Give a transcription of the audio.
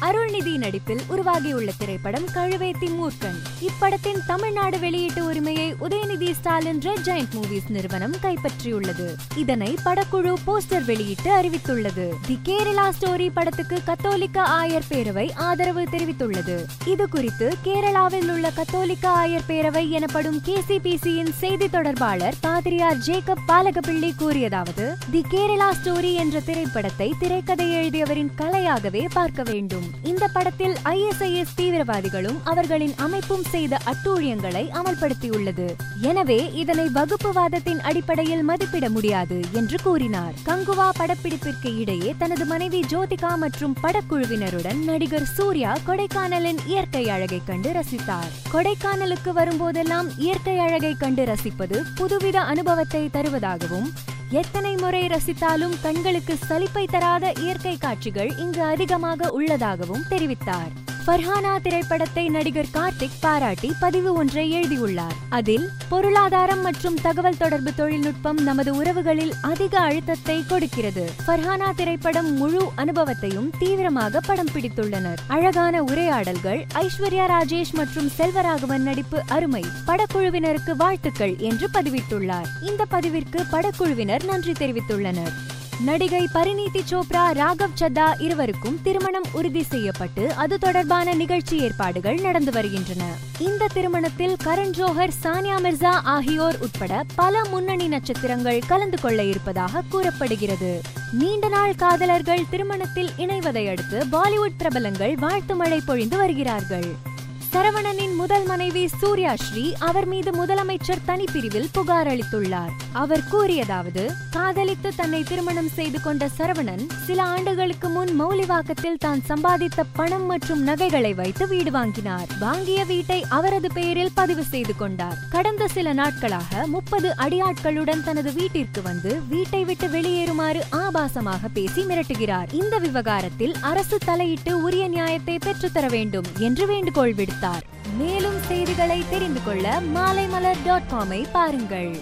அருள்நிதி நடிப்பில் உருவாகியுள்ள திரைப்படம் கழுவேத்தி மூர்க்கன் இப்படத்தின் தமிழ்நாடு வெளியீட்டு உரிமையை Udhayanidhi Stalin Red Giant Movies நிறுவனம் கைப்பற்றியுள்ளது. இதனை படக்குழு போஸ்டர் வெளியிட்டு அறிவித்துள்ளது. தி கேரளா ஸ்டோரி படத்துக்கு கத்தோலிக்க ஆயர் பேரவை ஆதரவு தெரிவித்துள்ளது. இது குறித்து கேரளாவில் உள்ள கத்தோலிக்க ஆயர் பேரவை எனப்படும் கேசிபிசியின் செய்தி தொடர்பாளர் பாதிரியார் ஜேக்கப் பாலகப்பிள்ளி கூறியதாவது தி கேரளா ஸ்டோரி என்ற திரைப்படத்தை திரைக்கதை எழுதியவரின் கலையாகவே பார்க்க வேண்டும். இந்த படத்தில் ஐஎஸ்ஐஎஸ் தீவிரவாதிகளும் அவர்களின் அமைப்பும் செய்த அட்டூழியங்களை அமல்படுத்தியுள்ளது. எனவே இதனை வகுப்புவாதத்தின் அடிப்படையில் மதிப்பிட முடியாது என்று கூறினார். கங்குவா படப்பிடிப்பிற்கு இடையே தனது மனைவி ஜோதிகா மற்றும் படக்குழுவினருடன் நடிகர் சூர்யா கொடைக்கானலின் இயற்கை அழகை கண்டு ரசித்தார். கொடைக்கானலுக்கு வரும்போதெல்லாம் இயற்கை அழகை கண்டு ரசிப்பது புதுவித அனுபவத்தை தருவதாகவும் எத்தனை முறை ரசித்தாலும் கண்களுக்கு சலிப்பை தராத இயற்கை காட்சிகள் இங்கு அதிகமாக உள்ளதாகவும் தெரிவித்தார். ஃபர்ஹானா திரைப்படத்தை நடிகர் கார்த்திக் பாராட்டி பதிவு ஒன்றை எழுதியுள்ளார். அதில் பொருளாதாரம் மற்றும் தகவல் தொடர்பு தொழில்நுட்பம் நமது உறவுகளில் அதிக அழுத்தத்தை கொடுக்கிறது. ஃபர்ஹானா திரைப்படம் முழு அனுபவத்தையும் தீவிரமாக படம் பிடித்துள்ளனர். அழகான உரையாடல்கள் ஐஸ்வர்யா ராஜேஷ் மற்றும் செல்வராகவன் நடிப்பு அருமை. படக்குழுவினருக்கு வாழ்த்துக்கள் என்று பதிவிட்டுள்ளார். இந்த பதிவிற்கு படக்குழுவினர் நன்றி தெரிவித்துள்ளனர். நடிகை பரிணீதி சோப்ரா ராகவ் சத்தா இருவருக்கும் திருமணம் உறுதி செய்யப்பட்டு அது தொடர்பான நிகழ்ச்சி ஏற்பாடுகள் நடந்து வருகின்றன. இந்த திருமணத்தில் கரண் ஜோஹர் சானியா மிர்சா ஆகியோர் உட்பட பல முன்னணி நட்சத்திரங்கள் கலந்து கொள்ள இருப்பதாக கூறப்படுகிறது. நீண்ட நாள் காதலர்கள் திருமணத்தில் இணைவதை அடுத்து பாலிவுட் பிரபலங்கள் வாழ்த்து மழை பொழிந்து வருகிறார்கள். சரவணனின் முதல் மனைவி சூர்யா ஸ்ரீ அவர் மீது முதலமைச்சர் தனிப்பிரிவில் புகார் அளித்துள்ளார். அவர் கூறியதாவது காதலித்து தன்னை திருமணம் செய்து கொண்ட சரவணன் சில ஆண்டுகளுக்கு முன் மௌலிவாக்கத்தில் தான் சம்பாதித்த பணம் மற்றும் நகைகளை வைத்து வீடு வாங்கினார். வாங்கிய வீட்டை அவரது பெயரில் பதிவு செய்து கொண்டார். கடந்த சில நாட்களாக முப்பது அடியாட்களுடன் தனது வீட்டிற்கு வந்து வீட்டை விட்டு வெளியேறுமாறு ஆபாசமாக பேசி மிரட்டுகிறார். இந்த விவகாரத்தில் அரசு தலையிட்டு உரிய நியாயத்தை பெற்றுத்தர வேண்டும் என்று வேண்டுகோள் விடுத்தார். மேலும் செய்திகளை தெரிந்து கொள்ள மாலைமலர் டாட் காமை பாருங்கள்.